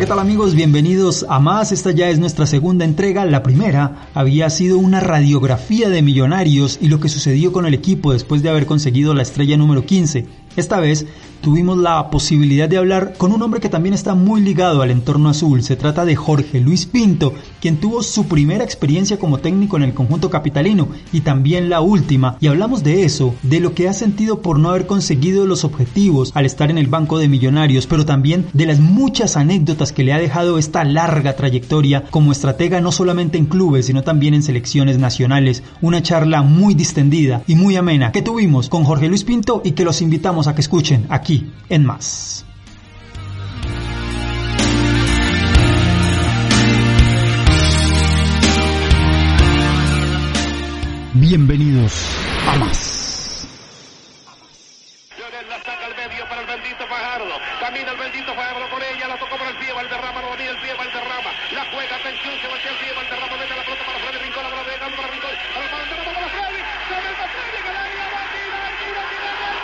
¿qué tal amigos? Bienvenidos a más. Esta ya es nuestra segunda entrega. La primera había sido una radiografía de Millonarios y lo que sucedió con el equipo después de haber conseguido la estrella número 15. Esta vez tuvimos la posibilidad de hablar con un hombre que también está muy ligado al entorno azul. Se trata de Jorge Luis Pinto, quien tuvo su primera experiencia como técnico en el conjunto capitalino y también la última. Y hablamos de eso, de lo que ha sentido por no haber conseguido los objetivos al estar en el banco de millonarios, pero también de las muchas anécdotas que le ha dejado esta larga trayectoria como estratega no solamente en clubes, sino también en selecciones nacionales. Una charla muy distendida y muy amena que tuvimos con Jorge Luis Pinto y que los invitamos a que escuchen aquí en Más. Bienvenidos a Más. La saca al medio para el bendito Fajardo. Camina el bendito Fajardo por ella. La tocó por el pie. Valderrama. Venía el pie. Valderrama. La juega. Atención. Se voltea el pie. Valderrama. Mete la pelota para Freddy Rincón. La bola de para Rincón. Para Valderrama. Para Freddy. Se mete Freddy. Que la liga va a tirar. Tira. Tira.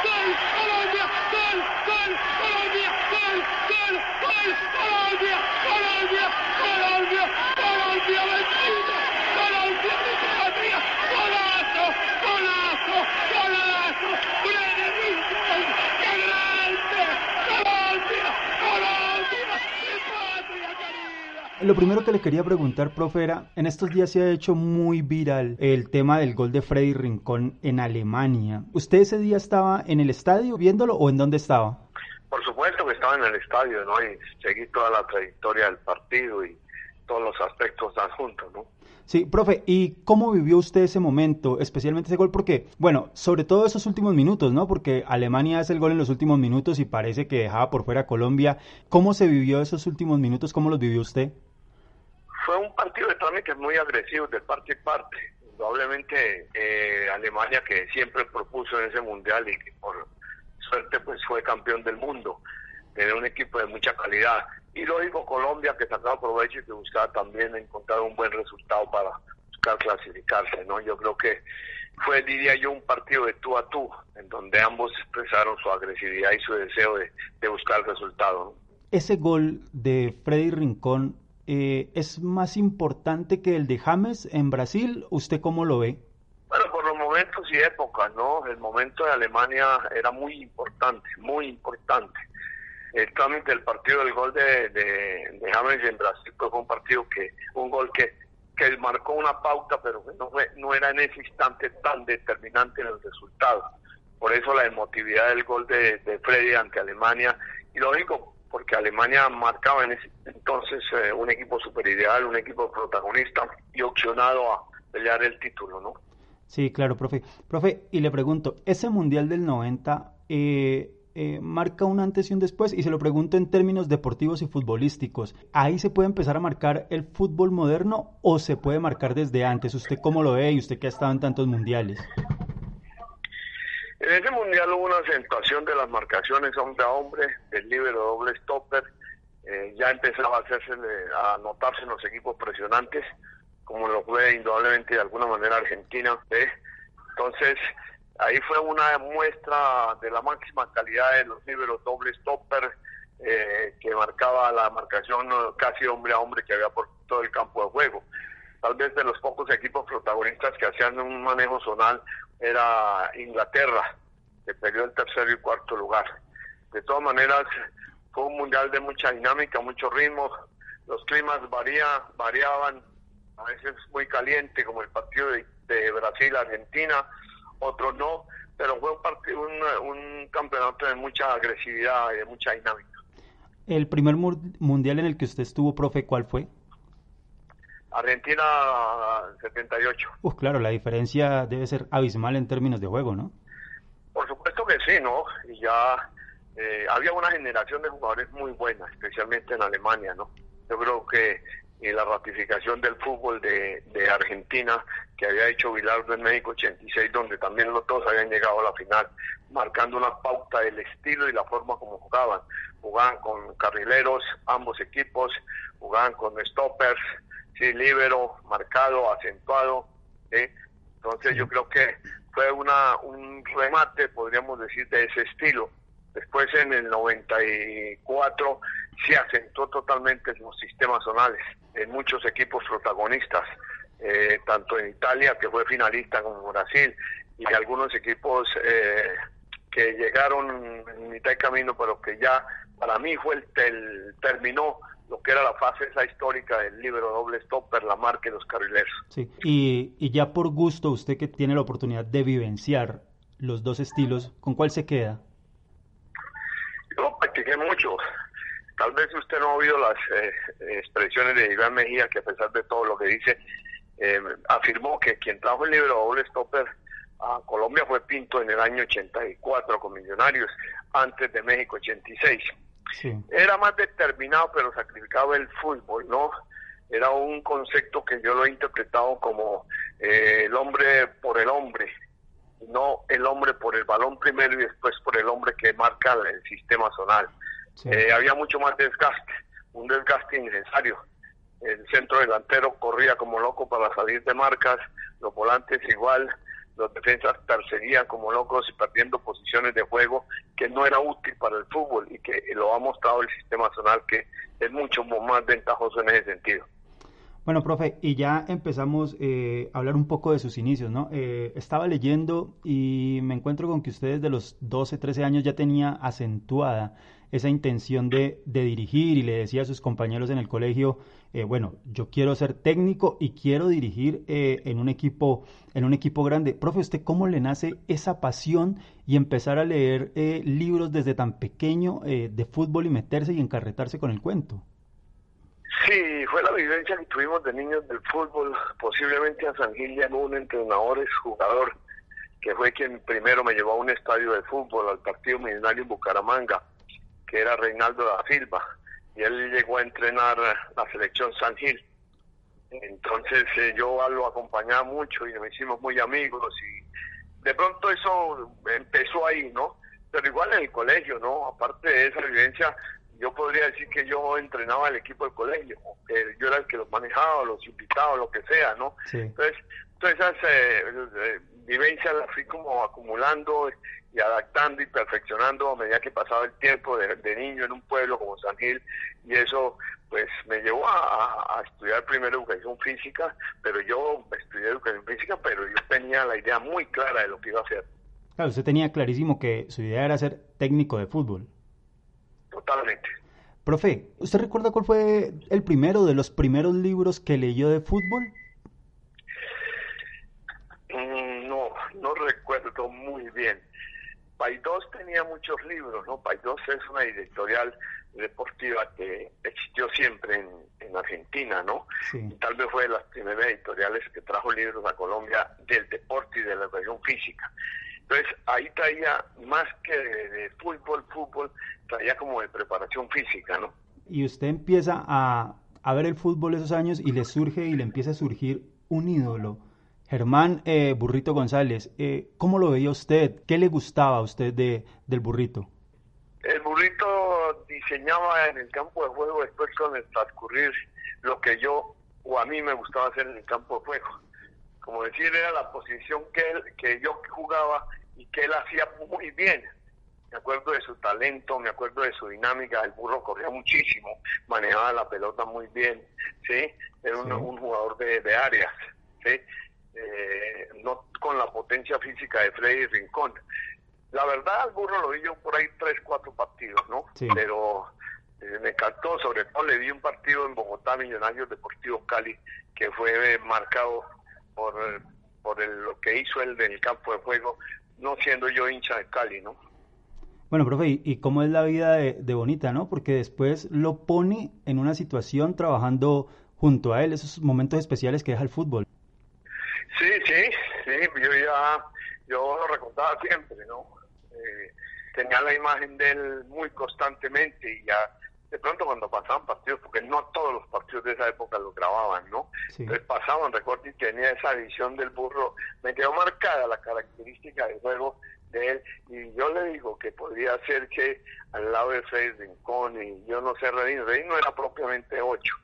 Gol. Colombia. Gol. Gol. Colombia. Gol. Gol. Gol. Colombia. Colombia. Colombia. Colombia. Bendito. Colombia. Mi patria. Golazo. Golazo. Golazo. Freddy Rincón. ¡Qué grande! Colombia. Colombia. Mi patria querida. Lo primero que le quería preguntar, profe, era, en estos días se ha hecho muy viral el tema del gol de Freddy Rincón en Alemania. ¿Usted ese día estaba en el estadio viéndolo o en dónde estaba? Por supuesto que estaba en el estadio, ¿no? Y seguí toda la trayectoria del partido y todos los aspectos adjuntos, ¿no? Sí, profe, ¿y cómo vivió usted ese momento, especialmente ese gol? Porque, bueno, sobre todo esos últimos minutos, ¿no? Porque Alemania hace el gol en los últimos minutos y parece que dejaba por fuera a Colombia. ¿Cómo se vivió esos últimos minutos? ¿Cómo los vivió usted? Fue un partido de trámites muy agresivo de parte y parte. Indudablemente eh, Alemania que siempre propuso en ese mundial y que por suerte pues fue campeón del mundo. Tenía un equipo de mucha calidad. Y lógico Colombia que sacaba provecho y que buscaba también encontrar un buen resultado para buscar clasificarse, ¿no? Yo creo que fue, diría yo, un partido de tú a tú, en donde ambos expresaron su agresividad y su deseo de, de buscar el resultado. ¿no? Ese gol de Freddy Rincón eh, es más importante que el de James en Brasil. ¿Usted cómo lo ve? Bueno, por los momentos y épocas, ¿no? El momento de Alemania era muy importante, muy importante. El trámite del partido del gol de, James en Brasil pues, fue un partido que, un gol que, que marcó una pauta, pero no, fue, no era en ese instante tan determinante en el resultado. Por eso la emotividad del gol de, de Freddy ante Alemania. Y lógico, porque Alemania marcaba en ese entonces eh, un equipo superideal, un equipo protagonista y opcionado a pelear el título, ¿no? Sí, claro, profe. Profe, y le pregunto, ese Mundial del 90 eh, eh, marca un antes y un después, y se lo pregunto en términos deportivos y futbolísticos. ¿Ahí se puede empezar a marcar el fútbol moderno o se puede marcar desde antes? ¿Usted cómo lo ve y usted que ha estado en tantos mundiales? En ese mundial hubo una acentuación de las marcaciones hombre a hombre, del libero doble stopper, eh, ya empezaba a hacerse a notarse en los equipos presionantes, como lo fue indudablemente de alguna manera Argentina. ¿eh? Entonces, ahí fue una muestra de la máxima calidad de los liberos doble stopper, eh, que marcaba la marcación casi hombre a hombre que había por todo el campo de juego. Tal vez de los pocos equipos protagonistas que hacían un manejo zonal era Inglaterra, que perdió el tercer y cuarto lugar. De todas maneras, fue un mundial de mucha dinámica, mucho ritmo. Los climas varía, variaban, a veces muy caliente, como el partido de, de Brasil-Argentina, otros no, pero fue un, partido, un, un campeonato de mucha agresividad y de mucha dinámica. El primer mundial en el que usted estuvo, profe, ¿cuál fue? Argentina 78. Uf, claro, la diferencia debe ser abismal en términos de juego, ¿no? Por supuesto que sí, ¿no? Y ya eh, había una generación de jugadores muy buena, especialmente en Alemania, ¿no? Yo creo que eh, la ratificación del fútbol de, de Argentina que había hecho Bilardo en México 86, donde también los dos habían llegado a la final, marcando una pauta del estilo y la forma como jugaban. Jugaban con carrileros, ambos equipos, jugaban con stoppers, sí, libero, marcado, acentuado. ¿sí? Entonces yo creo que fue una un remate, podríamos decir, de ese estilo. Después en el 94 se acentuó totalmente los sistemas zonales en muchos equipos protagonistas, eh, tanto en Italia, que fue finalista, como Brasil, y algunos equipos eh, que llegaron en mitad de camino, pero que ya para mí fue el, el terminó lo que era la fase esa histórica del libro doble stopper, la marca de los carrileros. Sí, y, y ya por gusto, usted que tiene la oportunidad de vivenciar los dos estilos, ¿con cuál se queda? Yo practiqué mucho. Tal vez usted no ha oído las eh, expresiones de Iván Mejía, que a pesar de todo lo que dice, eh, afirmó que quien trajo el libro doble stopper a Colombia fue Pinto en el año 84 con Millonarios, antes de México 86. Era más determinado, pero sacrificaba el fútbol, ¿no? Era un concepto que yo lo he interpretado como eh, el hombre por el hombre, no el hombre por el balón primero y después por el hombre que marca el sistema zonal. Eh, había mucho más desgaste, un desgaste innecesario. El centro delantero corría como loco para salir de marcas, los volantes igual, los defensas perseguían como locos y perdiendo posiciones de juego que no era útil para el fútbol y que lo ha mostrado el sistema zonal que es mucho más ventajoso en ese sentido. Bueno, profe, y ya empezamos eh, a hablar un poco de sus inicios, ¿no? Eh, estaba leyendo y me encuentro con que ustedes de los 12, 13 años ya tenía acentuada esa intención de, de dirigir y le decía a sus compañeros en el colegio, eh, bueno, yo quiero ser técnico y quiero dirigir en un equipo en un equipo grande. Profe, ¿usted cómo le nace esa pasión y empezar a leer libros desde tan pequeño de fútbol y meterse y encarretarse con el cuento? Sí, fue la vivencia que tuvimos de niños del fútbol. Posiblemente a San Gil llamó un entrenador, jugador, que fue quien primero me llevó a un estadio de fútbol, al partido millonario en Bucaramanga, que era Reinaldo da Silva. Y él llegó a entrenar la selección San Gil. Entonces eh, yo lo acompañaba mucho y nos hicimos muy amigos y de pronto eso empezó ahí, ¿no? Pero igual en el colegio, ¿no? Aparte de esa vivencia, yo podría decir que yo entrenaba al equipo del colegio, que yo era el que los manejaba, los invitaba, lo que sea, ¿no? Entonces, todas esas eh, eh, vivencias las fui como acumulando y adaptando y perfeccionando a medida que pasaba el tiempo de, niño en un pueblo como San Gil y eso pues me llevó a, estudiar primero educación física, pero yo estudié educación física, pero yo tenía la idea muy clara de lo que iba a hacer. Claro, usted tenía clarísimo que su idea era ser técnico de fútbol. Totalmente. Profe, ¿usted recuerda cuál fue el primero de los primeros libros que leyó de fútbol? Mm, no, no recuerdo muy bien. Paidós tenía muchos libros, ¿no? Paidós es una editorial deportiva que existió siempre en, Argentina, ¿no? Y tal vez fue de las primeras editoriales que trajo libros a Colombia del deporte y de la educación física. Entonces ahí traía más que de, fútbol, fútbol, traía como de preparación física, ¿no? Y usted empieza a, ver el fútbol esos años y le surge y le empieza a surgir un ídolo. Germán eh, Burrito González, eh, ¿cómo lo veía usted? ¿Qué le gustaba a usted de, del burrito? El burrito diseñaba en el campo de juego después con el transcurrir lo que yo o a mí me gustaba hacer en el campo de juego. Como decir, era la posición que, él, que yo jugaba y que él hacía muy bien. Me acuerdo de su talento, me acuerdo de su dinámica, el burro corría muchísimo, manejaba la pelota muy bien, ¿sí? Era un, jugador de, de, áreas, ¿sí? Eh, no con la potencia física de Freddy Rincón. La verdad, al burro lo vi yo por ahí tres, cuatro partidos, ¿no? Pero eh, me encantó, sobre todo le vi un partido en Bogotá, Millonarios Deportivos Cali, que fue marcado por, por lo que hizo él en el campo de juego, no siendo yo hincha de Cali, ¿no? Bueno, profe, ¿y cómo es la vida de, Bonita, no? Porque después lo pone en una situación trabajando junto a él, esos momentos especiales que deja el fútbol. Sí, sí, sí, yo ya, yo lo recontaba siempre, ¿no? Eh, tenía la imagen de él muy constantemente y ya de pronto cuando pasaban partidos, porque no todos los partidos de esa época lo grababan, ¿no? Entonces pasaban, recuerdo, y tenía esa visión del burro, me quedó marcada la característica del juego de él, y yo le digo que podría ser que al lado de Freddy Rincón, y yo no sé, Rey, Rey no era propiamente ocho,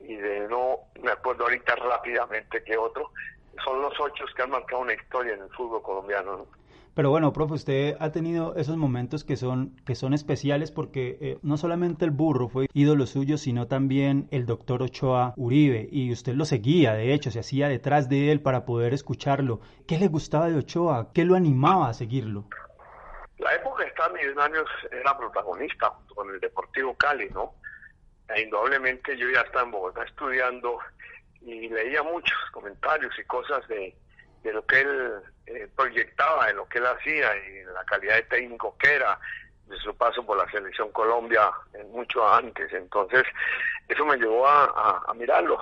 y de no, me acuerdo ahorita rápidamente que otro, son los ocho que han marcado una historia en el fútbol colombiano. Pero bueno, profe, usted ha tenido esos momentos que son, que son especiales porque eh, no solamente el burro fue ídolo suyo, sino también el doctor Ochoa Uribe. Y usted lo seguía, de hecho, se hacía detrás de él para poder escucharlo. ¿Qué le gustaba de Ochoa? ¿Qué lo animaba a seguirlo? La época de estar Millonarios era protagonista junto con el Deportivo Cali, ¿no? E indudablemente yo ya estaba en Bogotá estudiando y leía muchos comentarios y cosas de, de lo que él eh, proyectaba, de lo que él hacía y la calidad de técnico que era, de su paso por la selección Colombia mucho antes. Entonces, eso me llevó a, a, mirarlo,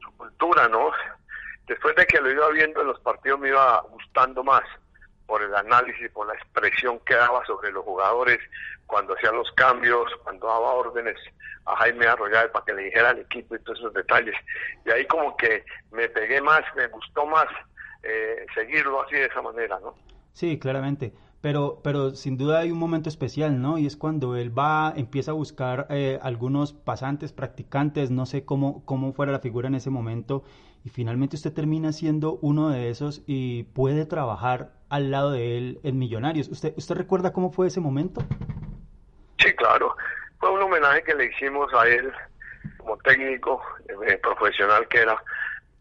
su cultura, ¿no? Después de que lo iba viendo en los partidos me iba gustando más por el análisis, por la expresión que daba sobre los jugadores, cuando hacía los cambios, cuando daba órdenes a Jaime Arroyave para que le dijera al equipo y todos esos detalles. Y ahí como que me pegué más, me gustó más eh, seguirlo así de esa manera, ¿no? Sí, claramente. Pero, pero sin duda hay un momento especial, ¿no? Y es cuando él va, empieza a buscar eh, algunos pasantes, practicantes, no sé cómo, cómo fuera la figura en ese momento, y finalmente usted termina siendo uno de esos y puede trabajar al lado de él en Millonarios. ¿Usted, usted recuerda cómo fue ese momento? Sí, claro. Fue un homenaje que le hicimos a él como técnico eh, profesional que era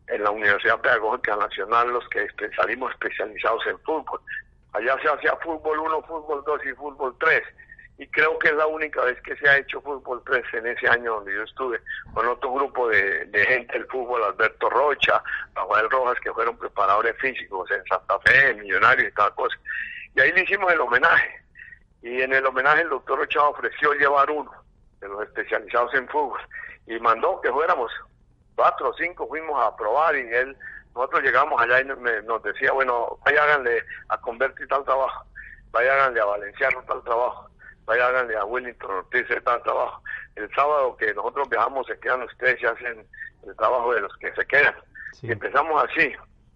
en la Universidad Pedagógica Nacional los que salimos especializados en fútbol. Allá se hacía fútbol 1, fútbol 2 y fútbol 3. Y creo que es la única vez que se ha hecho fútbol 3 en ese año donde yo estuve con otro grupo de, gente del fútbol, Alberto Rocha, Rafael Rojas, que fueron preparadores físicos en Santa Fe, Millonarios y tal cosa. Y ahí le hicimos el homenaje. Y en el homenaje el doctor Rocha ofreció llevar uno de los especializados en fútbol y mandó que fuéramos cuatro o cinco fuimos a probar y él, nosotros llegamos allá y nos decía, bueno, vaya a convertir tal trabajo, vaya a Valenciano tal trabajo, vaya háganle a Wellington Ortiz tal trabajo. El sábado que nosotros viajamos se quedan ustedes y hacen el trabajo de los que se quedan. Y empezamos así.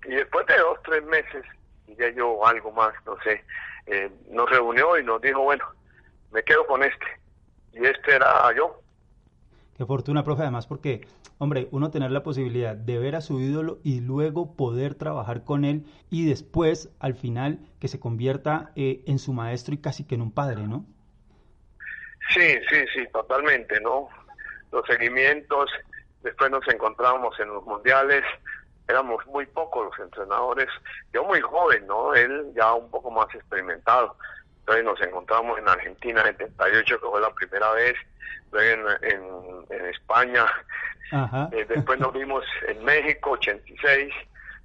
Y después de dos, tres meses, y ya yo algo más, no sé, eh, nos reunió y nos dijo, bueno, me quedo con este. Y este era yo. Qué fortuna, profe, además porque hombre, uno tener la posibilidad de ver a su ídolo y luego poder trabajar con él y después, al final, que se convierta eh, en su maestro y casi que en un padre, ¿no? Sí, sí, sí, totalmente, ¿no? Los seguimientos, después nos encontrábamos en los mundiales, éramos muy pocos los entrenadores, yo muy joven, ¿no? Él ya un poco más experimentado. Entonces nos encontramos en Argentina en 78, que fue la primera vez, luego en, en España eh, después nos vimos en México, 86,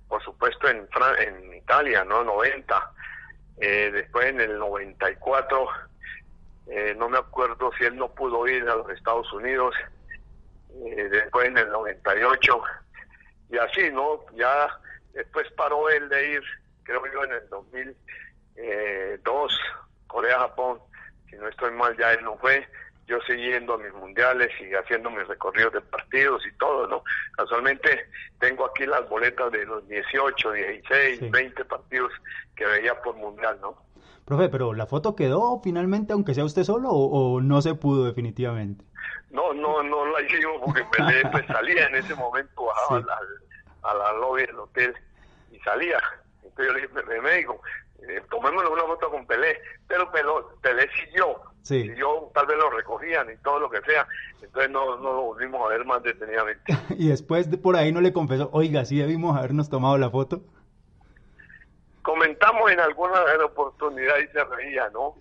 por supuesto en, en Italia, ¿no? 90. Eh, después en el 94, eh, no me acuerdo si él no pudo ir a los Estados Unidos. después en el 98. Y así, ¿no? Ya después paró él de ir, creo yo, en el 2002, Corea-Japón. Si no estoy mal, ya él no fue yo siguiendo a mis mundiales y haciendo mis recorridos de partidos y todo, ¿no? Casualmente tengo aquí las boletas de los 18, 16, 20 partidos que veía por mundial, ¿no? Profe, pero ¿la foto quedó finalmente, aunque sea usted solo, o, no se pudo definitivamente? No, no, no la hicimos porque Pelé pues, salía en ese momento, bajaba a la lobby del hotel y salía. Entonces yo le dije, me dijo, eh, tomémonos una foto con Pelé, pero Pelé siguió Sí. yo tal vez lo recogían y todo lo que sea. Entonces no, no lo volvimos a ver más detenidamente. y después de por ahí no le confesó, oiga, sí debimos habernos tomado la foto. Comentamos en alguna oportunidad y se reía, ¿no?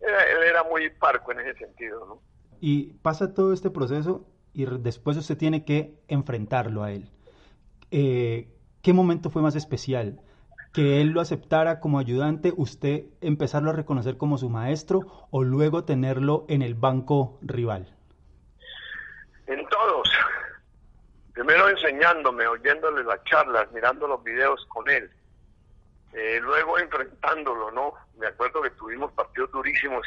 él era muy parco en ese sentido, ¿no? Y pasa todo este proceso y después usted tiene que enfrentarlo a él. Eh, ¿Qué momento fue más especial? que él lo aceptara como ayudante, usted empezarlo a reconocer como su maestro o luego tenerlo en el banco rival? En todos. Primero enseñándome, oyéndole las charlas, mirando los videos con él. Eh, luego enfrentándolo, ¿no? Me acuerdo que tuvimos partidos durísimos,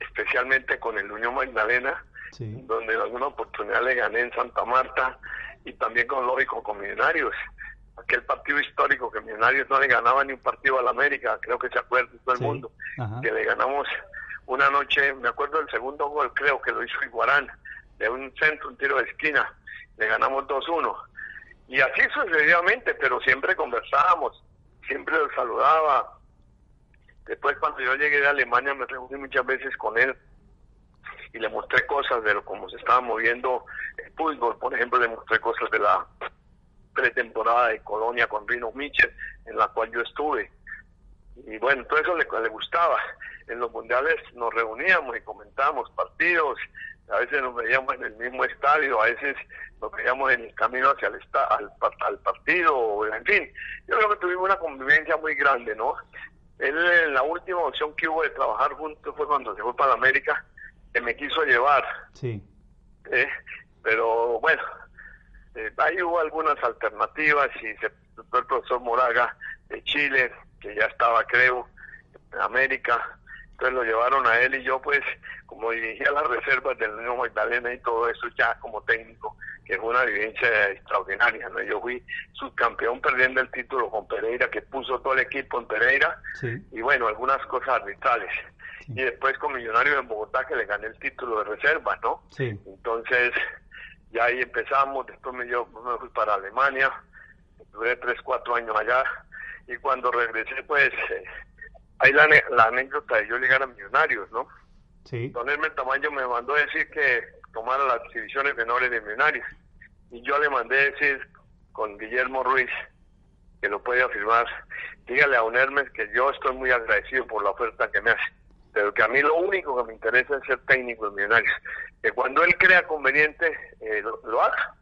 especialmente con el Unión Magdalena, donde en alguna oportunidad le gané en Santa Marta y también con Lógico con Millonarios. Aquel partido histórico que Millonarios no le ganaba ni un partido al América, creo que se acuerda todo el mundo, que le ganamos una noche, me acuerdo del segundo gol, creo que lo hizo Iguarán, de un centro, un tiro de esquina, le ganamos 2-1. Y así sucesivamente, pero siempre conversábamos, siempre lo saludaba. Después cuando yo llegué de Alemania me reuní muchas veces con él y le mostré cosas de lo, cómo se estaba moviendo el fútbol. Por ejemplo, le mostré cosas de la pretemporada de Colonia con Rino Mitchell, en la cual yo estuve. Y bueno, todo eso le, le gustaba. En los mundiales nos reuníamos y comentábamos partidos, a veces nos veíamos en el mismo estadio, a veces nos veíamos en el camino hacia el al, al partido, en fin, yo creo que tuvimos una convivencia muy grande, ¿no? Él, la última opción que hubo de trabajar juntos fue cuando se fue para América, que me quiso llevar. Sí. ¿eh? Pero bueno, eh, ahí hubo algunas alternativas y se el profesor Moraga de Chile, que ya estaba, creo, en América. Entonces lo llevaron a él y yo, pues, como dirigía las reservas del Unión Magdalena y todo eso ya como técnico, que fue una vivencia extraordinaria, ¿no? Yo fui subcampeón perdiendo el título con Pereira, que puso todo el equipo en Pereira, y bueno, algunas cosas arbitrales. Y después con Millonarios en Bogotá, que le gané el título de reserva, ¿no? Sí. Entonces, ya ahí empezamos, después me, yo, me fui para Alemania, duré tres, cuatro años allá, y cuando regresé, pues, eh, hay la, la anécdota de yo llegar a Millonarios, ¿no? Sí. Don Hermes Tamayo me mandó a decir que tomara las divisiones menores de Millonarios. Y yo le mandé decir con Guillermo Ruiz, que lo puede afirmar, dígale a Don Hermes que yo estoy muy agradecido por la oferta que me hace, pero que a mí lo único que me interesa es ser técnico de Millonarios. Que cuando él crea conveniente, eh, lo, haga.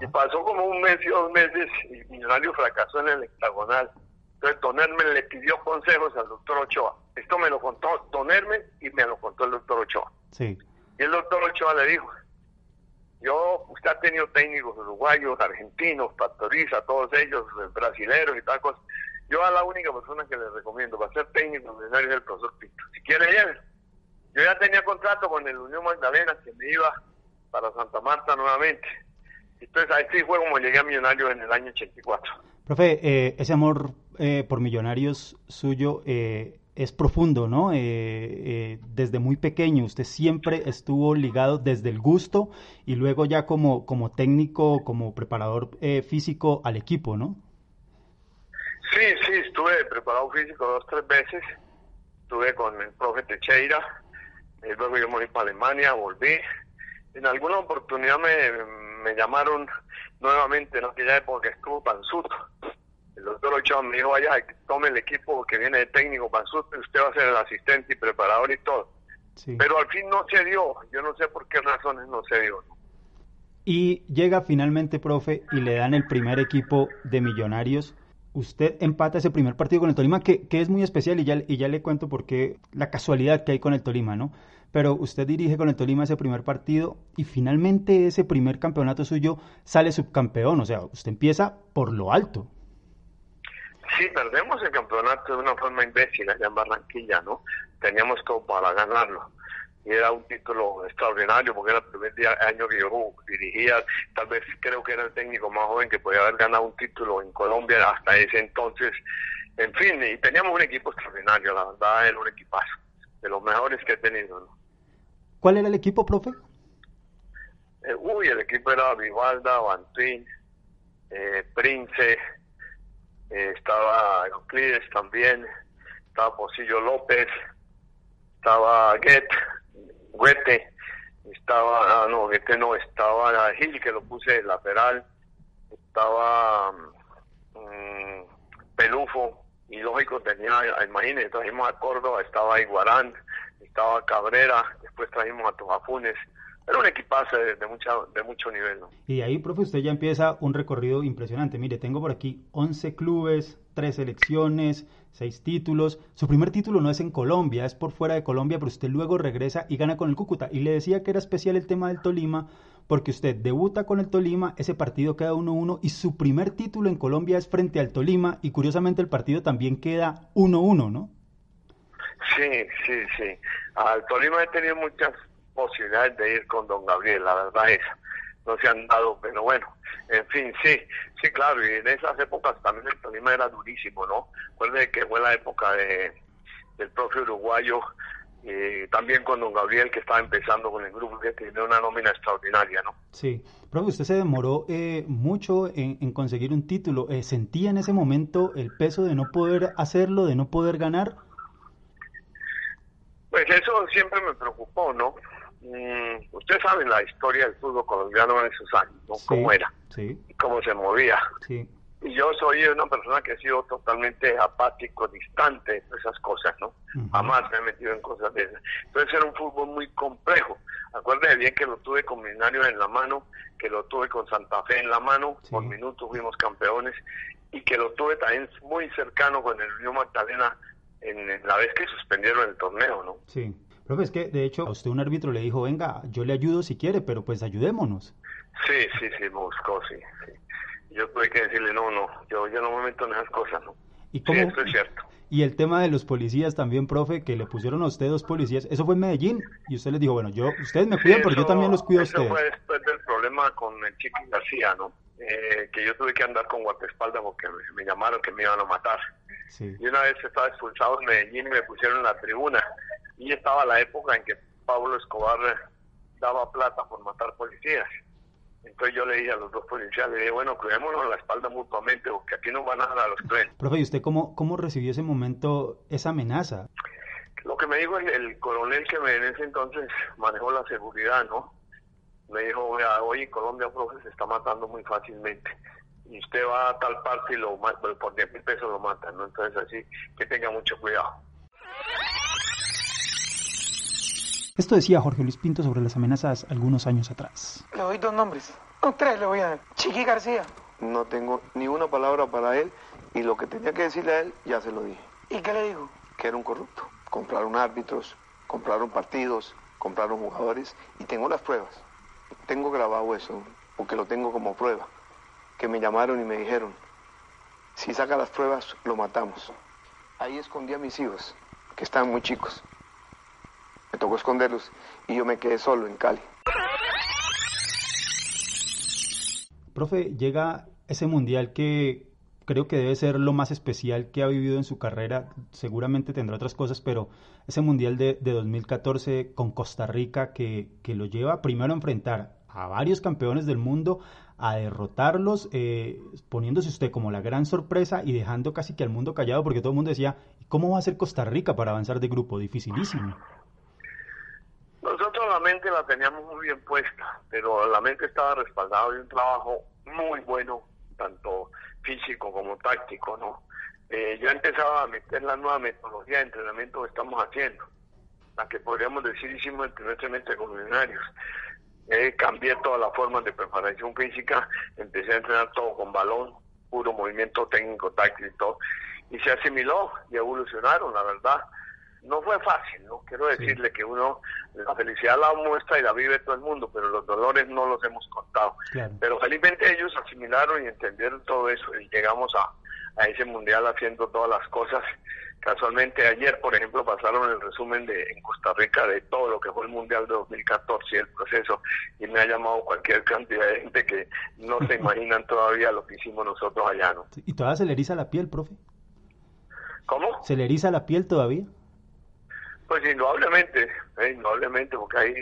Y pasó como un mes y dos meses y Millonario fracasó en el hexagonal. Entonces Don Hermes le pidió consejos al doctor Ochoa. Esto me lo contó Don Hermes y me lo contó el doctor Ochoa. Sí. Y el doctor Ochoa le dijo, yo, usted ha tenido técnicos uruguayos, argentinos, Pastoriza, todos ellos, brasileños y tal cosa. Yo a la única persona que le recomiendo para ser técnico es el profesor Pinto. Si quiere, lleve. Yo ya tenía contrato con el Unión Magdalena que me iba para Santa Marta nuevamente. Entonces ahí sí fue como llegué a Millonarios en el año 84. Profe, eh, ese amor eh, por Millonarios suyo eh, es profundo, ¿no? Eh, eh, desde muy pequeño, usted siempre estuvo ligado desde el gusto y luego ya como, como técnico, como preparador eh, físico al equipo, ¿no? Sí, sí, estuve preparado físico dos, tres veces. Estuve con el profe Techeira, luego yo me fui para Alemania, volví. En alguna oportunidad me, me llamaron nuevamente en aquella época estuvo Pansuto el doctor Ochoa me dijo, vaya, tome el equipo que viene de técnico para usted va a ser el asistente y preparador y todo. Pero al fin no se dio, yo no sé por qué razones no se dio. Y llega finalmente, profe, y le dan el primer equipo de Millonarios. Usted empata ese primer partido con el Tolima, que, que es muy especial, y ya, y ya le cuento por qué la casualidad que hay con el Tolima, ¿no? Pero usted dirige con el Tolima ese primer partido y finalmente ese primer campeonato suyo sale subcampeón, o sea, usted empieza por lo alto. Sí, perdemos el campeonato de una forma imbécil allá en Barranquilla, ¿no? Teníamos todo para ganarlo. Y era un título extraordinario porque era el primer día, año que yo dirigía. Tal vez creo que era el técnico más joven que podía haber ganado un título en Colombia hasta ese entonces. En fin, y teníamos un equipo extraordinario, la verdad, era un equipazo, de los mejores que he tenido, ¿no? ¿Cuál era el equipo, profe? Eh, uy, el equipo era Vivalda, Bantuín, eh, Prince, eh, estaba Euclides también, estaba Posillo López, estaba Get, Guete, estaba, ah, no, Guete no, estaba Gil, que lo puse lateral, estaba um, Pelufo, y lógico tenía, imagínense, trajimos a Córdoba, estaba Iguarán, estaba Cabrera, después trajimos a Tojafunes, era un equipazo de, de, de mucho nivel. ¿no? Y ahí, profe, usted ya empieza un recorrido impresionante. Mire, tengo por aquí 11 clubes, 3 selecciones, 6 títulos. Su primer título no es en Colombia, es por fuera de Colombia, pero usted luego regresa y gana con el Cúcuta. Y le decía que era especial el tema del Tolima, porque usted debuta con el Tolima, ese partido queda 1-1 y su primer título en Colombia es frente al Tolima y curiosamente el partido también queda 1-1, ¿no? Sí, sí, sí. Al Tolima he tenido muchas posibilidades de ir con don Gabriel, la verdad es, no se han dado, pero bueno, en fin, sí, sí, claro, y en esas épocas también el Tolima era durísimo, ¿no? Recuerde que fue la época de del propio uruguayo eh, también con don Gabriel que estaba empezando con el grupo que tiene una nómina extraordinaria, ¿no? Sí, profe, usted se demoró eh, mucho en, en, conseguir un título. Eh, ¿Sentía en ese momento el peso de no poder hacerlo, de no poder ganar? Pues eso siempre me preocupó, ¿no? Mm, usted sabe la historia del fútbol colombiano en esos años, ¿no? Sí, cómo era, Sí, cómo se movía. sí, Y yo soy una persona que he sido totalmente apático, distante de esas cosas, ¿no? Jamás me he metido en cosas de esas. Entonces era un fútbol muy complejo. Acuérdate bien que lo tuve con Millonarios en la mano, que lo tuve con Santa Fe en la mano, Sí. por minutos fuimos campeones, y que lo tuve también muy cercano con el Unión Magdalena en, en la vez que suspendieron el torneo, ¿no? sí. Profe, es que de hecho a usted un árbitro le dijo, venga, yo le ayudo si quiere, pero pues ayudémonos. Sí, sí, sí, me buscó, sí, sí. Yo tuve que decirle, no, no, yo, yo no me meto en esas cosas, ¿no? ¿Y Sí, cómo? eso es cierto. Y el tema de los policías también, profe, que le pusieron a usted dos policías, eso fue en Medellín, y usted les dijo, bueno, yo, ustedes me cuidan, Sí, pero yo también los cuido a Eso ustedes. fue después del problema con el Chiqui García, ¿no? Eh, que yo tuve que andar con guardaespaldas porque me llamaron que me iban a matar. Sí, Y una vez estaba expulsado en Medellín y me pusieron en la tribuna. Y estaba la época en que Pablo Escobar eh, daba plata por matar policías. Entonces yo le dije a los dos policías, le dije, bueno, cuidémonos la espalda mutuamente porque aquí nos van a dar a los tres. Profe, ¿y usted cómo, cómo recibió ese momento, esa amenaza? Lo que me dijo el, el coronel que me en ese entonces manejó la seguridad, ¿no? Me dijo, "Vea, hoy en Colombia, profe, se está matando muy fácilmente. Y usted va a tal parte y lo por 10 mil pesos lo matan, ¿no? Entonces así que tenga mucho cuidado. Esto decía Jorge Luis Pinto sobre las amenazas algunos años atrás. Le doy dos nombres. No, tres le voy a dar. Chiqui García. No tengo ni una palabra para él y lo que tenía que decirle a él ya se lo dije, ¿Y qué le digo? que era un corrupto. Compraron árbitros, compraron partidos, compraron jugadores y tengo las pruebas. Tengo grabado eso porque lo tengo como prueba. Que me llamaron y me dijeron, si saca las pruebas lo matamos. Ahí escondí a mis hijos, que estaban muy chicos. Me tocó esconderlos y yo me quedé solo en Cali. Profe, llega ese mundial que creo que debe ser lo más especial que ha vivido en su carrera. Seguramente tendrá otras cosas, pero ese mundial de, de 2014 con Costa Rica que, que lo lleva primero a enfrentar a varios campeones del mundo, a derrotarlos, eh, poniéndose usted como la gran sorpresa y dejando casi que al mundo callado, porque todo el mundo decía, ¿cómo va a ser Costa Rica para avanzar de grupo? Dificilísimo. Nosotros la mente la teníamos muy bien puesta, pero la mente estaba respaldada de un trabajo muy bueno, tanto físico como táctico, ¿no? Eh, yo empezaba a meter la nueva metodología de entrenamiento que estamos haciendo, la que podríamos decir hicimos el primer semestre con millonarios. Eh, cambié todas las formas de preparación física, empecé a entrenar todo con balón, puro movimiento técnico, táctico y todo, y se asimiló y evolucionaron, la verdad. No fue fácil, ¿no? Quiero Sí. decirle que uno, la felicidad la muestra y la vive todo el mundo, pero los dolores no los hemos contado. Claro. Pero felizmente ellos asimilaron y entendieron todo eso y llegamos a, a ese mundial haciendo todas las cosas. Casualmente ayer, por ejemplo, pasaron el resumen de en Costa Rica de todo lo que fue el mundial de 2014 y el proceso y me ha llamado cualquier cantidad de gente que no se imaginan todavía lo que hicimos nosotros allá, ¿no? ¿Y todavía se le eriza la piel, profe? ¿Cómo? ¿Se le eriza la piel todavía? Pues indudablemente, eh, indudablemente, porque hay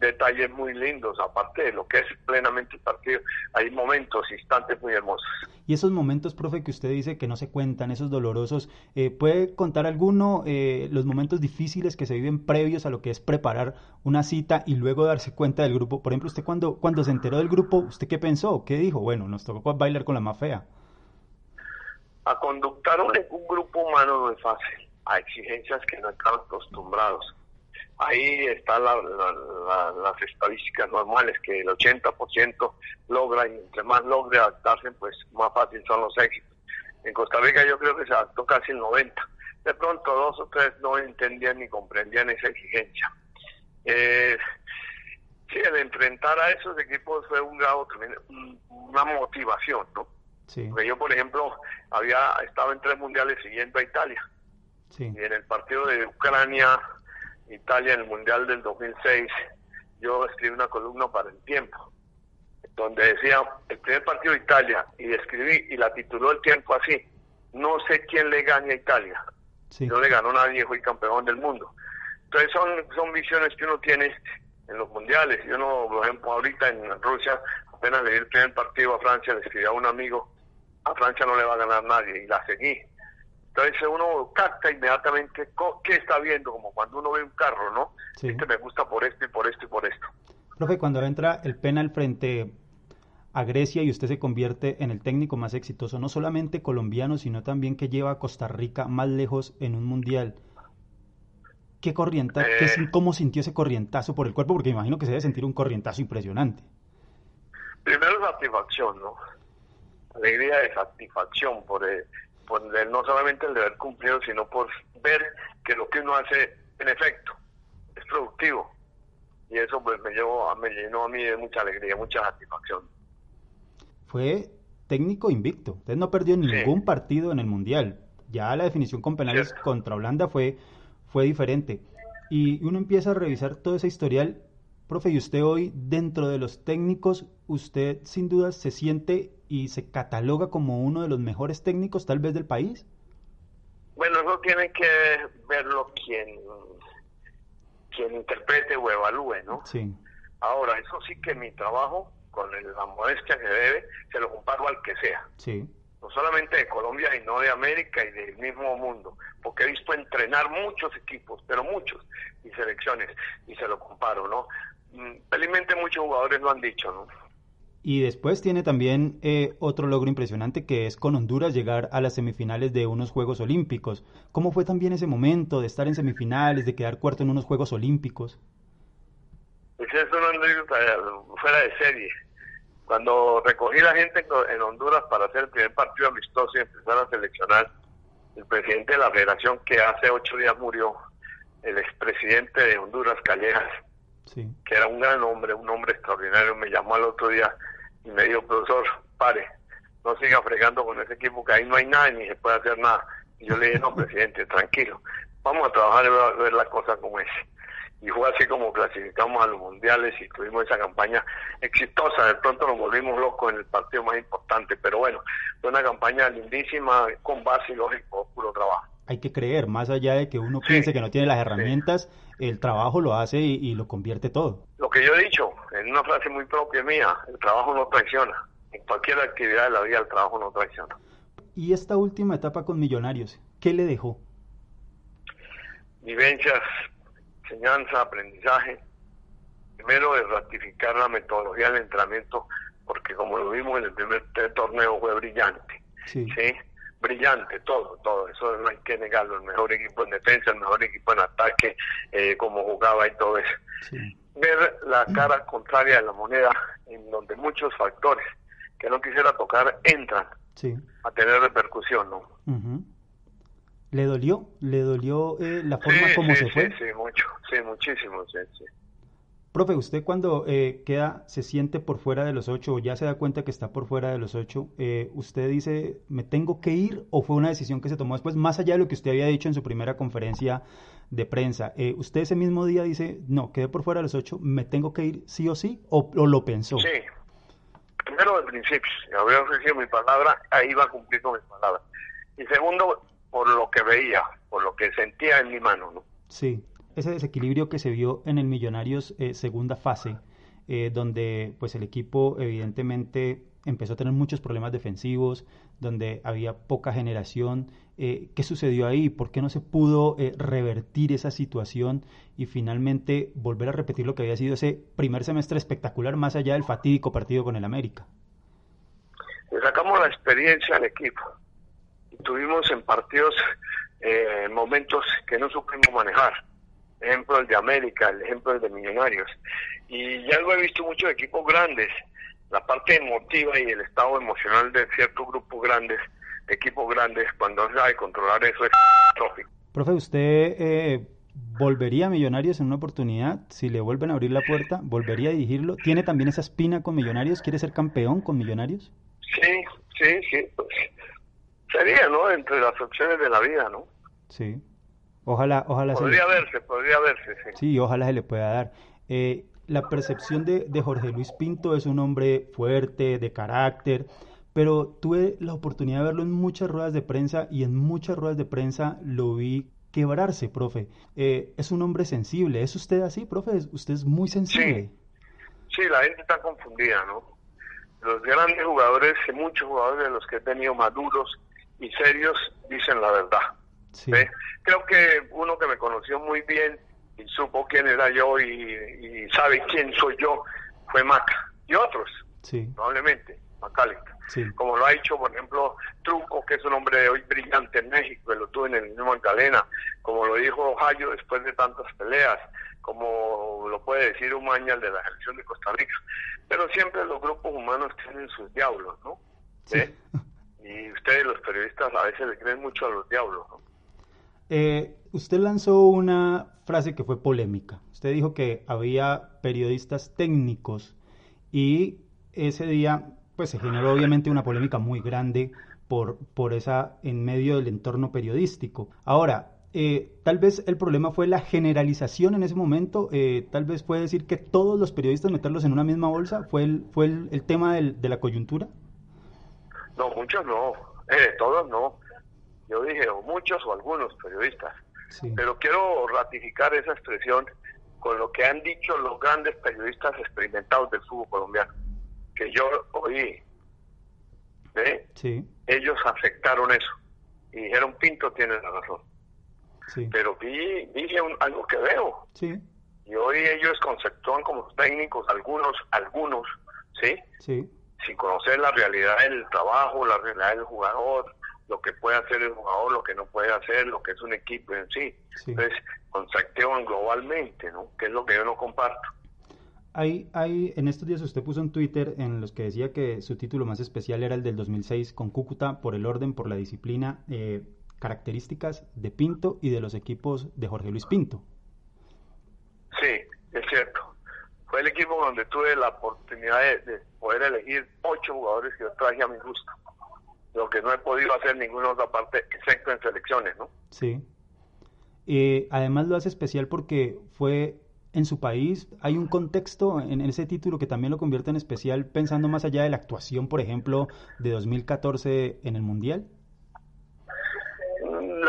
detalles muy lindos, aparte de lo que es plenamente el partido, hay momentos, instantes muy hermosos. Y esos momentos, profe, que usted dice que no se cuentan, esos dolorosos, eh, ¿puede contar alguno eh, los momentos difíciles que se viven previos a lo que es preparar una cita y luego darse cuenta del grupo? Por ejemplo, usted cuando, cuando se enteró del grupo, ¿usted qué pensó? ¿Qué dijo? Bueno, nos tocó bailar con la más fea. A conductar un, un grupo humano no es fácil, a exigencias que no están acostumbrados. Ahí están la, la- la- las estadísticas normales, que el 80% logra y entre más logre adaptarse, pues más fácil son los éxitos. En Costa Rica yo creo que se adaptó casi el 90%. De pronto dos o tres no entendían ni comprendían esa exigencia. Eh, sí, el enfrentar a esos equipos fue un grado un- una motivación, ¿no? Sí, Porque yo, por ejemplo, había estado en tres mundiales siguiendo a Italia. Sí, Y en el partido de Ucrania, Italia, en el mundial del 2006, yo escribí una columna para el tiempo, donde decía el primer partido de Italia, y escribí y la tituló el tiempo así: No sé quién le gane a Italia. sí. No le ganó nadie, fue campeón del mundo. Entonces son, son visiones que uno tiene en los mundiales. Yo no, por ejemplo, ahorita en Rusia, apenas le di el primer partido a Francia, le escribí a un amigo, a Francia no le va a ganar nadie, y la seguí. Entonces uno capta inmediatamente qué está viendo, como cuando uno ve un carro, ¿no? Sí. Este me gusta por esto y por esto y por esto. Profe, cuando entra el penal frente a Grecia y usted se convierte en el técnico más exitoso, no solamente colombiano, sino también que lleva a Costa Rica más lejos en un mundial. ¿Qué corrienta, qué, eh. ¿Cómo sintió ese corrientazo por el cuerpo? Porque imagino que se debe sentir un corrientazo impresionante. Primero satisfacción, ¿no? Alegría de satisfacción por, el, por no solamente el deber cumplido, sino por ver que lo que uno hace, en efecto, es productivo. Y eso pues me, llevó, me llenó a mí de mucha alegría, mucha satisfacción fue técnico invicto. Usted no perdió ningún partido en el Mundial. Ya la definición con penales contra Holanda fue, fue diferente. Y uno empieza a revisar todo ese historial. Profe, y usted hoy, dentro de los técnicos, usted sin duda se siente y se cataloga como uno de los mejores técnicos tal vez del país. Bueno, eso tiene que verlo quien, quien interprete o evalúe, ¿no? Sí. Ahora, eso sí que mi trabajo con la modestia que debe, se lo comparo al que sea. Sí. No solamente de Colombia, sino de América y del mismo mundo, porque he visto entrenar muchos equipos, pero muchos, y selecciones, y se lo comparo, ¿no? Mm, felizmente muchos jugadores lo han dicho, ¿no? Y después tiene también eh, otro logro impresionante que es con Honduras llegar a las semifinales de unos Juegos Olímpicos. ¿Cómo fue también ese momento de estar en semifinales, de quedar cuarto en unos Juegos Olímpicos? Pues es una anécdota fuera de serie. Cuando recogí la gente en Honduras para hacer el primer partido amistoso y empezar a seleccionar, el presidente de la federación, que hace ocho días murió, el expresidente de Honduras, Callejas, que era un gran hombre, un hombre extraordinario, me llamó al otro día y me dijo, profesor, pare, no siga fregando con ese equipo, que ahí no hay nada ni se puede hacer nada. Y yo le dije, no, presidente, tranquilo, vamos a trabajar y ver, ver la cosa como es y fue así como clasificamos a los mundiales y tuvimos esa campaña exitosa. De pronto nos volvimos locos en el partido más importante, pero bueno, fue una campaña lindísima, con base y lógico, puro trabajo. Hay que creer, más allá de que uno piense que no tiene las herramientas, el trabajo lo hace y, lo convierte todo. Lo que yo he dicho, en una frase muy propia mía, el trabajo no traiciona. En cualquier actividad de la vida el trabajo no traiciona. ¿Y esta última etapa con Millonarios, qué le dejó? Vivencias enseñanza, aprendizaje. Primero es ratificar la metodología del entrenamiento, porque como lo vimos en el primer torneo fue brillante. Sí. Brillante, todo, todo. Eso no hay que negarlo. El mejor equipo en defensa, el mejor equipo en ataque, eh, como jugaba y todo eso. Ver la cara contraria de la moneda, en donde muchos factores que no quisiera tocar entran a tener repercusión, ¿no? ¿Le dolió? ¿Le dolió eh, la forma como se fue? Sí, mucho, sí, muchísimo, sí, sí. Profe, usted cuando eh, queda, se siente por fuera de los ocho o ya se da cuenta que está por fuera de los ocho, eh, ¿usted dice, me tengo que ir o fue una decisión que se tomó después, más allá de lo que usted había dicho en su primera conferencia de prensa? ¿Usted ese mismo día dice, no, quedé por fuera de los ocho, me tengo que ir sí o sí o, lo pensó? Sí, primero de principio, había ofrecido mi palabra, ahí va a cumplir con mi palabra. Y segundo, por lo que veía, por lo que sentía en mi mano. ¿no? Sí, ese desequilibrio que se vio en el Millonarios eh, segunda fase, eh, donde pues el equipo evidentemente empezó a tener muchos problemas defensivos, donde había poca generación. Eh, ¿Qué sucedió ahí? ¿Por qué no se pudo revertir esa situación y finalmente volver a repetir lo que había sido ese primer semestre espectacular más allá del fatídico partido con el América? Le sacamos la experiencia al equipo tuvimos en partidos momentos que no supimos manejar. Ejemplo el de América, el ejemplo el de Millonarios. Y ya lo he visto muchos equipos grandes. La parte emotiva y el estado emocional de ciertos grupos grandes, equipos grandes, cuando se sabe controlar eso es trófico. Profe, ¿usted eh, volvería a Millonarios en una oportunidad? Si le vuelven a abrir la puerta, ¿volvería a dirigirlo? ¿Tiene también esa espina con Millonarios? ¿Quiere ser campeón con Millonarios? Sí, sí, sí. Pues, Sería, ¿no? Entre las opciones de la vida, ¿no? Sí. Ojalá, ojalá. Podría verse, podría verse, sí. Sí, ojalá se le pueda dar. Eh, la percepción de, de Jorge Luis Pinto es un hombre fuerte, de carácter, pero tuve la oportunidad de verlo en muchas ruedas de prensa y en muchas ruedas de prensa lo vi quebrarse, profe. Eh, es un hombre sensible. ¿Es usted así, profe? ¿Usted es muy sensible? Sí, la gente está confundida, ¿no? Los grandes jugadores, muchos jugadores de los que he tenido maduros y serios, dicen la verdad. Sí. Creo que uno que me conoció muy bien y supo quién era yo y, sabe quién soy yo fue Maca y otros, sí. probablemente, Macalista. Sí. Como lo ha dicho, por ejemplo, Truco, que es un hombre hoy brillante en México, lo tuve en el mismo Magdalena, como lo dijo Jayo después de tantas peleas, como lo puede decir un mañal de la selección de Costa Rica. Pero siempre los grupos humanos tienen sus diablos, ¿no? Sí. Y ustedes, los periodistas, a veces le creen mucho a los diablos, ¿no? Eh, usted lanzó una frase que fue polémica. Usted dijo que había periodistas técnicos y ese día pues se generó obviamente una polémica muy grande por, por esa en medio del entorno periodístico. Ahora, eh, tal vez el problema fue la generalización en ese momento, eh, tal vez fue decir que todos los periodistas meterlos en una misma bolsa, fue el, fue el, tema de la coyuntura. No, muchos no, eh, todos no. Yo dije, o muchos o algunos periodistas. Pero quiero ratificar esa expresión con lo que han dicho los grandes periodistas experimentados del fútbol colombiano, que yo oí. ¿Ve? Sí. Ellos aceptaron eso y dijeron, Pinto tiene la razón. Sí. Pero vi, dije algo que veo. Sí. Y hoy ellos conceptúan como técnicos, algunos, algunos, ¿sí? Sí. Sin conocer la realidad del trabajo, la realidad del jugador, lo que puede hacer el jugador, lo que no puede hacer, lo que es un equipo en sí. Entonces, conceptúan globalmente, ¿no? Que es lo que yo no comparto. Hay, hay, en estos días usted puso en Twitter en los que decía que su título más especial era el del 2006 con Cúcuta por el orden, por la disciplina, eh, características de Pinto y de los equipos de Jorge Luis Pinto. Sí, es cierto. Fue el equipo donde tuve la oportunidad de, poder elegir ocho jugadores que yo traje a mi gusto. Lo que no he podido hacer en ninguna otra parte, excepto en selecciones, ¿no? Sí. Eh, además lo hace especial porque fue en su país. Hay un contexto en ese título que también lo convierte en especial pensando más allá de la actuación, por ejemplo, de 2014 en el Mundial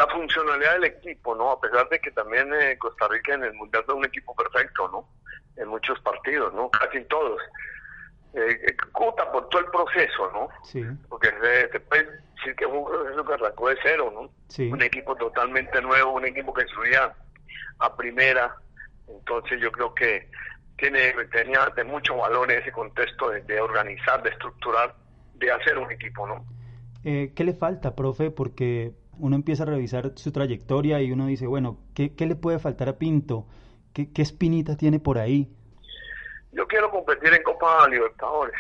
la funcionalidad del equipo, ¿no? A pesar de que también eh, Costa Rica en el Mundial fue un equipo perfecto, ¿no? En muchos partidos, ¿no? Casi en todos. Eh, Cuta por todo el proceso, ¿no? Sí. Porque se, puede decir que fue un proceso que arrancó de cero, ¿no? Sí. Un equipo totalmente nuevo, un equipo que subía a primera. Entonces yo creo que tiene tenía de mucho valor en ese contexto de, de organizar, de estructurar, de hacer un equipo, ¿no? Eh, ¿Qué le falta, profe? Porque uno empieza a revisar su trayectoria y uno dice, bueno, ¿qué, qué le puede faltar a Pinto? ¿Qué, ¿Qué, espinita tiene por ahí? Yo quiero competir en Copa Libertadores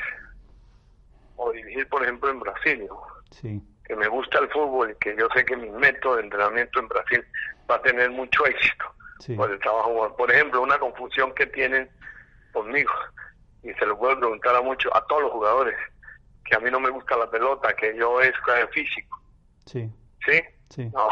o dirigir, por ejemplo, en Brasil, sí. que me gusta el fútbol y que yo sé que mi método de entrenamiento en Brasil va a tener mucho éxito sí. por el trabajo. Por ejemplo, una confusión que tienen conmigo, y se lo puedo preguntar a muchos, a todos los jugadores, que a mí no me gusta la pelota, que yo es físico. Sí. ¿sí? Sí. No,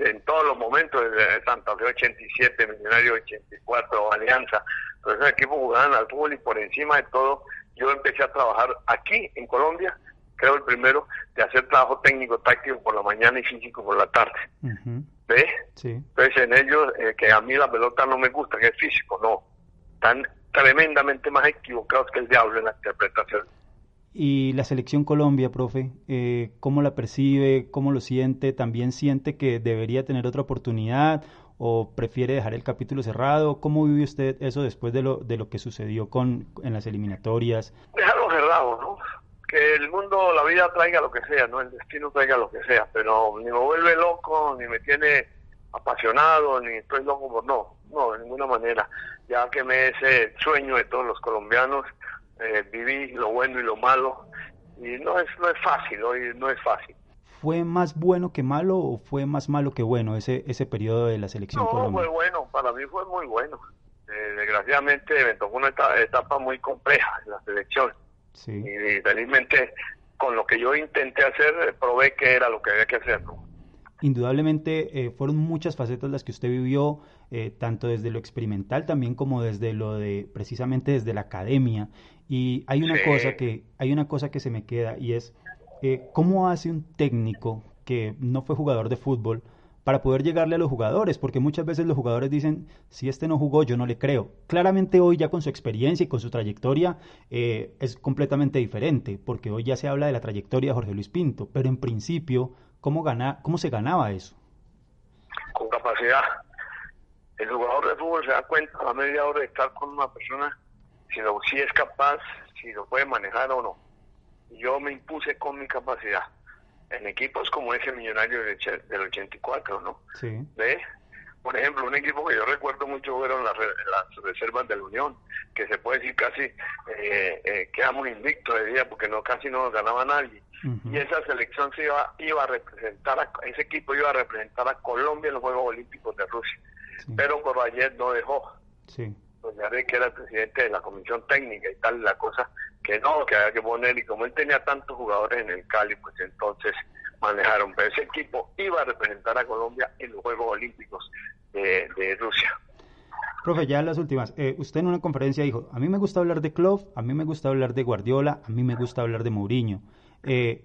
en todos los momentos, desde Santa Fe 87, Millonario 84, Alianza, todos esos equipos jugaban al fútbol y por encima de todo, yo empecé a trabajar aquí en Colombia, creo el primero, de hacer trabajo técnico táctico por la mañana y físico por la tarde. Uh ¿Ves? Sí. Entonces en ellos, eh, que a mí la pelota no me gusta, que es físico, no. Están tremendamente más equivocados que el diablo en la interpretación. Y la selección Colombia, profe, eh, ¿cómo la percibe? ¿Cómo lo siente? ¿También siente que debería tener otra oportunidad o prefiere dejar el capítulo cerrado? ¿Cómo vive usted eso después de lo, de lo que sucedió con, en las eliminatorias? Dejarlo cerrado, ¿no? Que el mundo, la vida traiga lo que sea, ¿no? El destino traiga lo que sea, pero ni me vuelve loco, ni me tiene apasionado, ni estoy loco por no, no, de ninguna manera. Ya que me ese sueño de todos los colombianos, eh, viví lo bueno y lo malo y no es no es fácil hoy no es fácil fue más bueno que malo o fue más malo que bueno ese ese periodo de la selección no Colombia? fue bueno para mí fue muy bueno eh, desgraciadamente me tocó una etapa, etapa, muy compleja en la selección sí. y felizmente con lo que yo intenté hacer probé que era lo que había que hacer ¿no? Indudablemente eh, fueron muchas facetas las que usted vivió, eh, tanto desde lo experimental también como desde lo de, precisamente desde la academia. Y hay una Sí. cosa que, hay una cosa que se me queda y es, eh, ¿cómo hace un técnico que no fue jugador de fútbol para poder llegarle a los jugadores, porque muchas veces los jugadores dicen, si este no jugó, yo no le creo. Claramente hoy ya con su experiencia y con su trayectoria eh, es completamente diferente, porque hoy ya se habla de la trayectoria de Jorge Luis Pinto, pero en principio, ¿cómo, gana, cómo se ganaba eso? Con capacidad. El jugador de fútbol se da cuenta a media hora de estar con una persona si, lo, si es capaz, si lo puede manejar o no. Yo me impuse con mi capacidad en equipos como ese millonario del, del 84, ¿no? Sí. ¿Ve? Por ejemplo, un equipo que yo recuerdo mucho fueron las, las reservas de la Unión, que se puede decir casi eh, eh, quedamos invictos de día porque no casi no ganaba nadie. Y esa selección se iba, iba a representar, a, ese equipo iba a representar a Colombia en los Juegos Olímpicos de Rusia. Pero Corvallet no dejó. Sí. Doña que era el presidente de la comisión técnica y tal, la cosa que no, que había que poner, y como él tenía tantos jugadores en el Cali, pues entonces manejaron, pero ese equipo iba a representar a Colombia en los Juegos Olímpicos de, de Rusia. Profe, ya las últimas. Eh, usted en una conferencia dijo, a mí me gusta hablar de Klopp, a mí me gusta hablar de Guardiola, a mí me gusta hablar de Mourinho. Eh,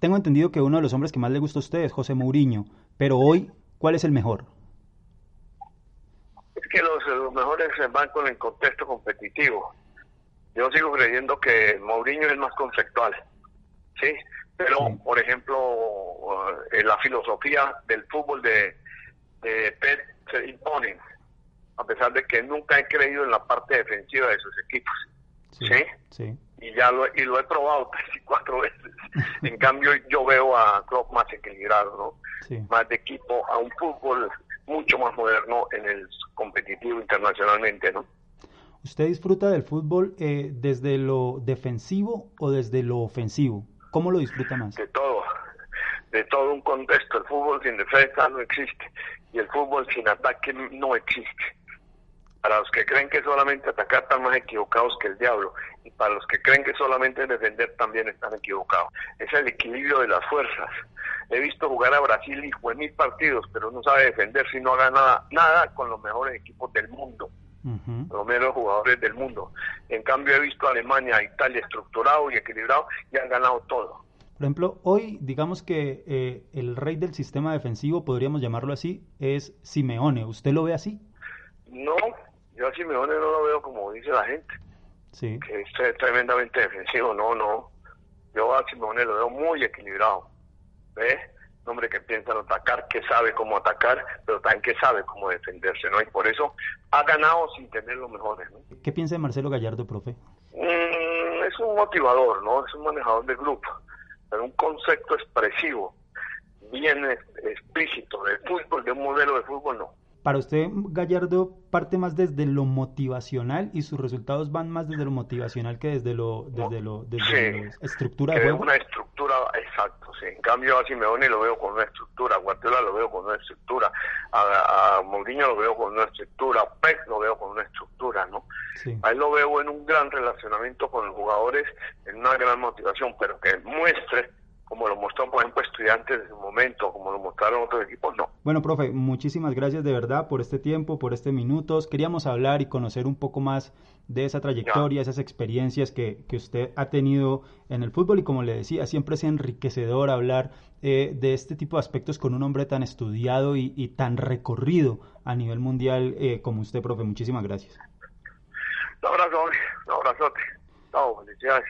tengo entendido que uno de los hombres que más le gusta a usted es José Mourinho, pero hoy, ¿cuál es el mejor? Es que los, los mejores se van con el contexto competitivo. Yo sigo creyendo que Mourinho es más conceptual, ¿sí? Pero, Sí. por ejemplo, eh, la filosofía del fútbol de, de Pep se imponen, a pesar de que nunca he creído en la parte defensiva de sus equipos, ¿sí? Sí. Y ya lo, y lo he probado tres y cuatro veces. en cambio, yo veo a Klopp más equilibrado, ¿no? Sí. Más de equipo, a un fútbol mucho más moderno en el competitivo internacionalmente, ¿no? ¿Usted disfruta del fútbol eh, desde lo defensivo o desde lo ofensivo? ¿Cómo lo disfruta más? de todo, de todo un contexto. El fútbol sin defensa no existe y el fútbol sin ataque no existe. Para los que creen que solamente atacar están más equivocados que el diablo y para los que creen que solamente defender también están equivocados. Es el equilibrio de las fuerzas. He visto jugar a Brasil y en mil partidos, pero no sabe defender si no haga nada, nada con los mejores equipos del mundo Ujú. los mejores jugadores del mundo. En cambio he visto a Alemania, a Italia estructurado y equilibrado y han ganado todo. Por ejemplo, hoy digamos que eh, el rey del sistema defensivo, podríamos llamarlo así, es Simeone. ¿Usted lo ve así? No, yo a Simeone no lo veo como dice la gente, Sí. que es tre- tremendamente defensivo, no, no. Yo a Simeone lo veo muy equilibrado. ¿Ves? Hombre que piensa en atacar, que sabe cómo atacar, pero también que sabe cómo defenderse, ¿no? Y por eso ha ganado sin tener los mejores, ¿no? ¿Qué piensa de Marcelo Gallardo, profe? Mm, es un motivador, ¿no? Es un manejador de grupo, pero un concepto expresivo, bien explícito del fútbol, de un modelo de fútbol, no. Para usted, Gallardo parte más desde lo motivacional y sus resultados van más desde lo motivacional que desde lo, desde lo, desde Sí. la estructura de juego. una estructura, exacto, sí. En cambio a Simeone lo veo con una estructura, a Guardiola lo veo con una estructura, a, a Mourinho lo veo con una estructura, a lo veo con una estructura, ¿no? Sí. A él lo veo en un gran relacionamiento con los jugadores, en una gran motivación, pero que muestre, como lo mostró, por ejemplo, estudiantes en su momento, como lo mostraron otros equipos, no. Bueno, profe, muchísimas gracias de verdad por este tiempo, por este minutos. Queríamos hablar y conocer un poco más de esa trayectoria, esas experiencias que, que usted ha tenido en el fútbol y como le decía, siempre es enriquecedor hablar eh, de este tipo de aspectos con un hombre tan estudiado y, y tan recorrido a nivel mundial eh, como usted, profe. Muchísimas gracias. Un abrazo, hombre. un abrazote. Chao, felicidades.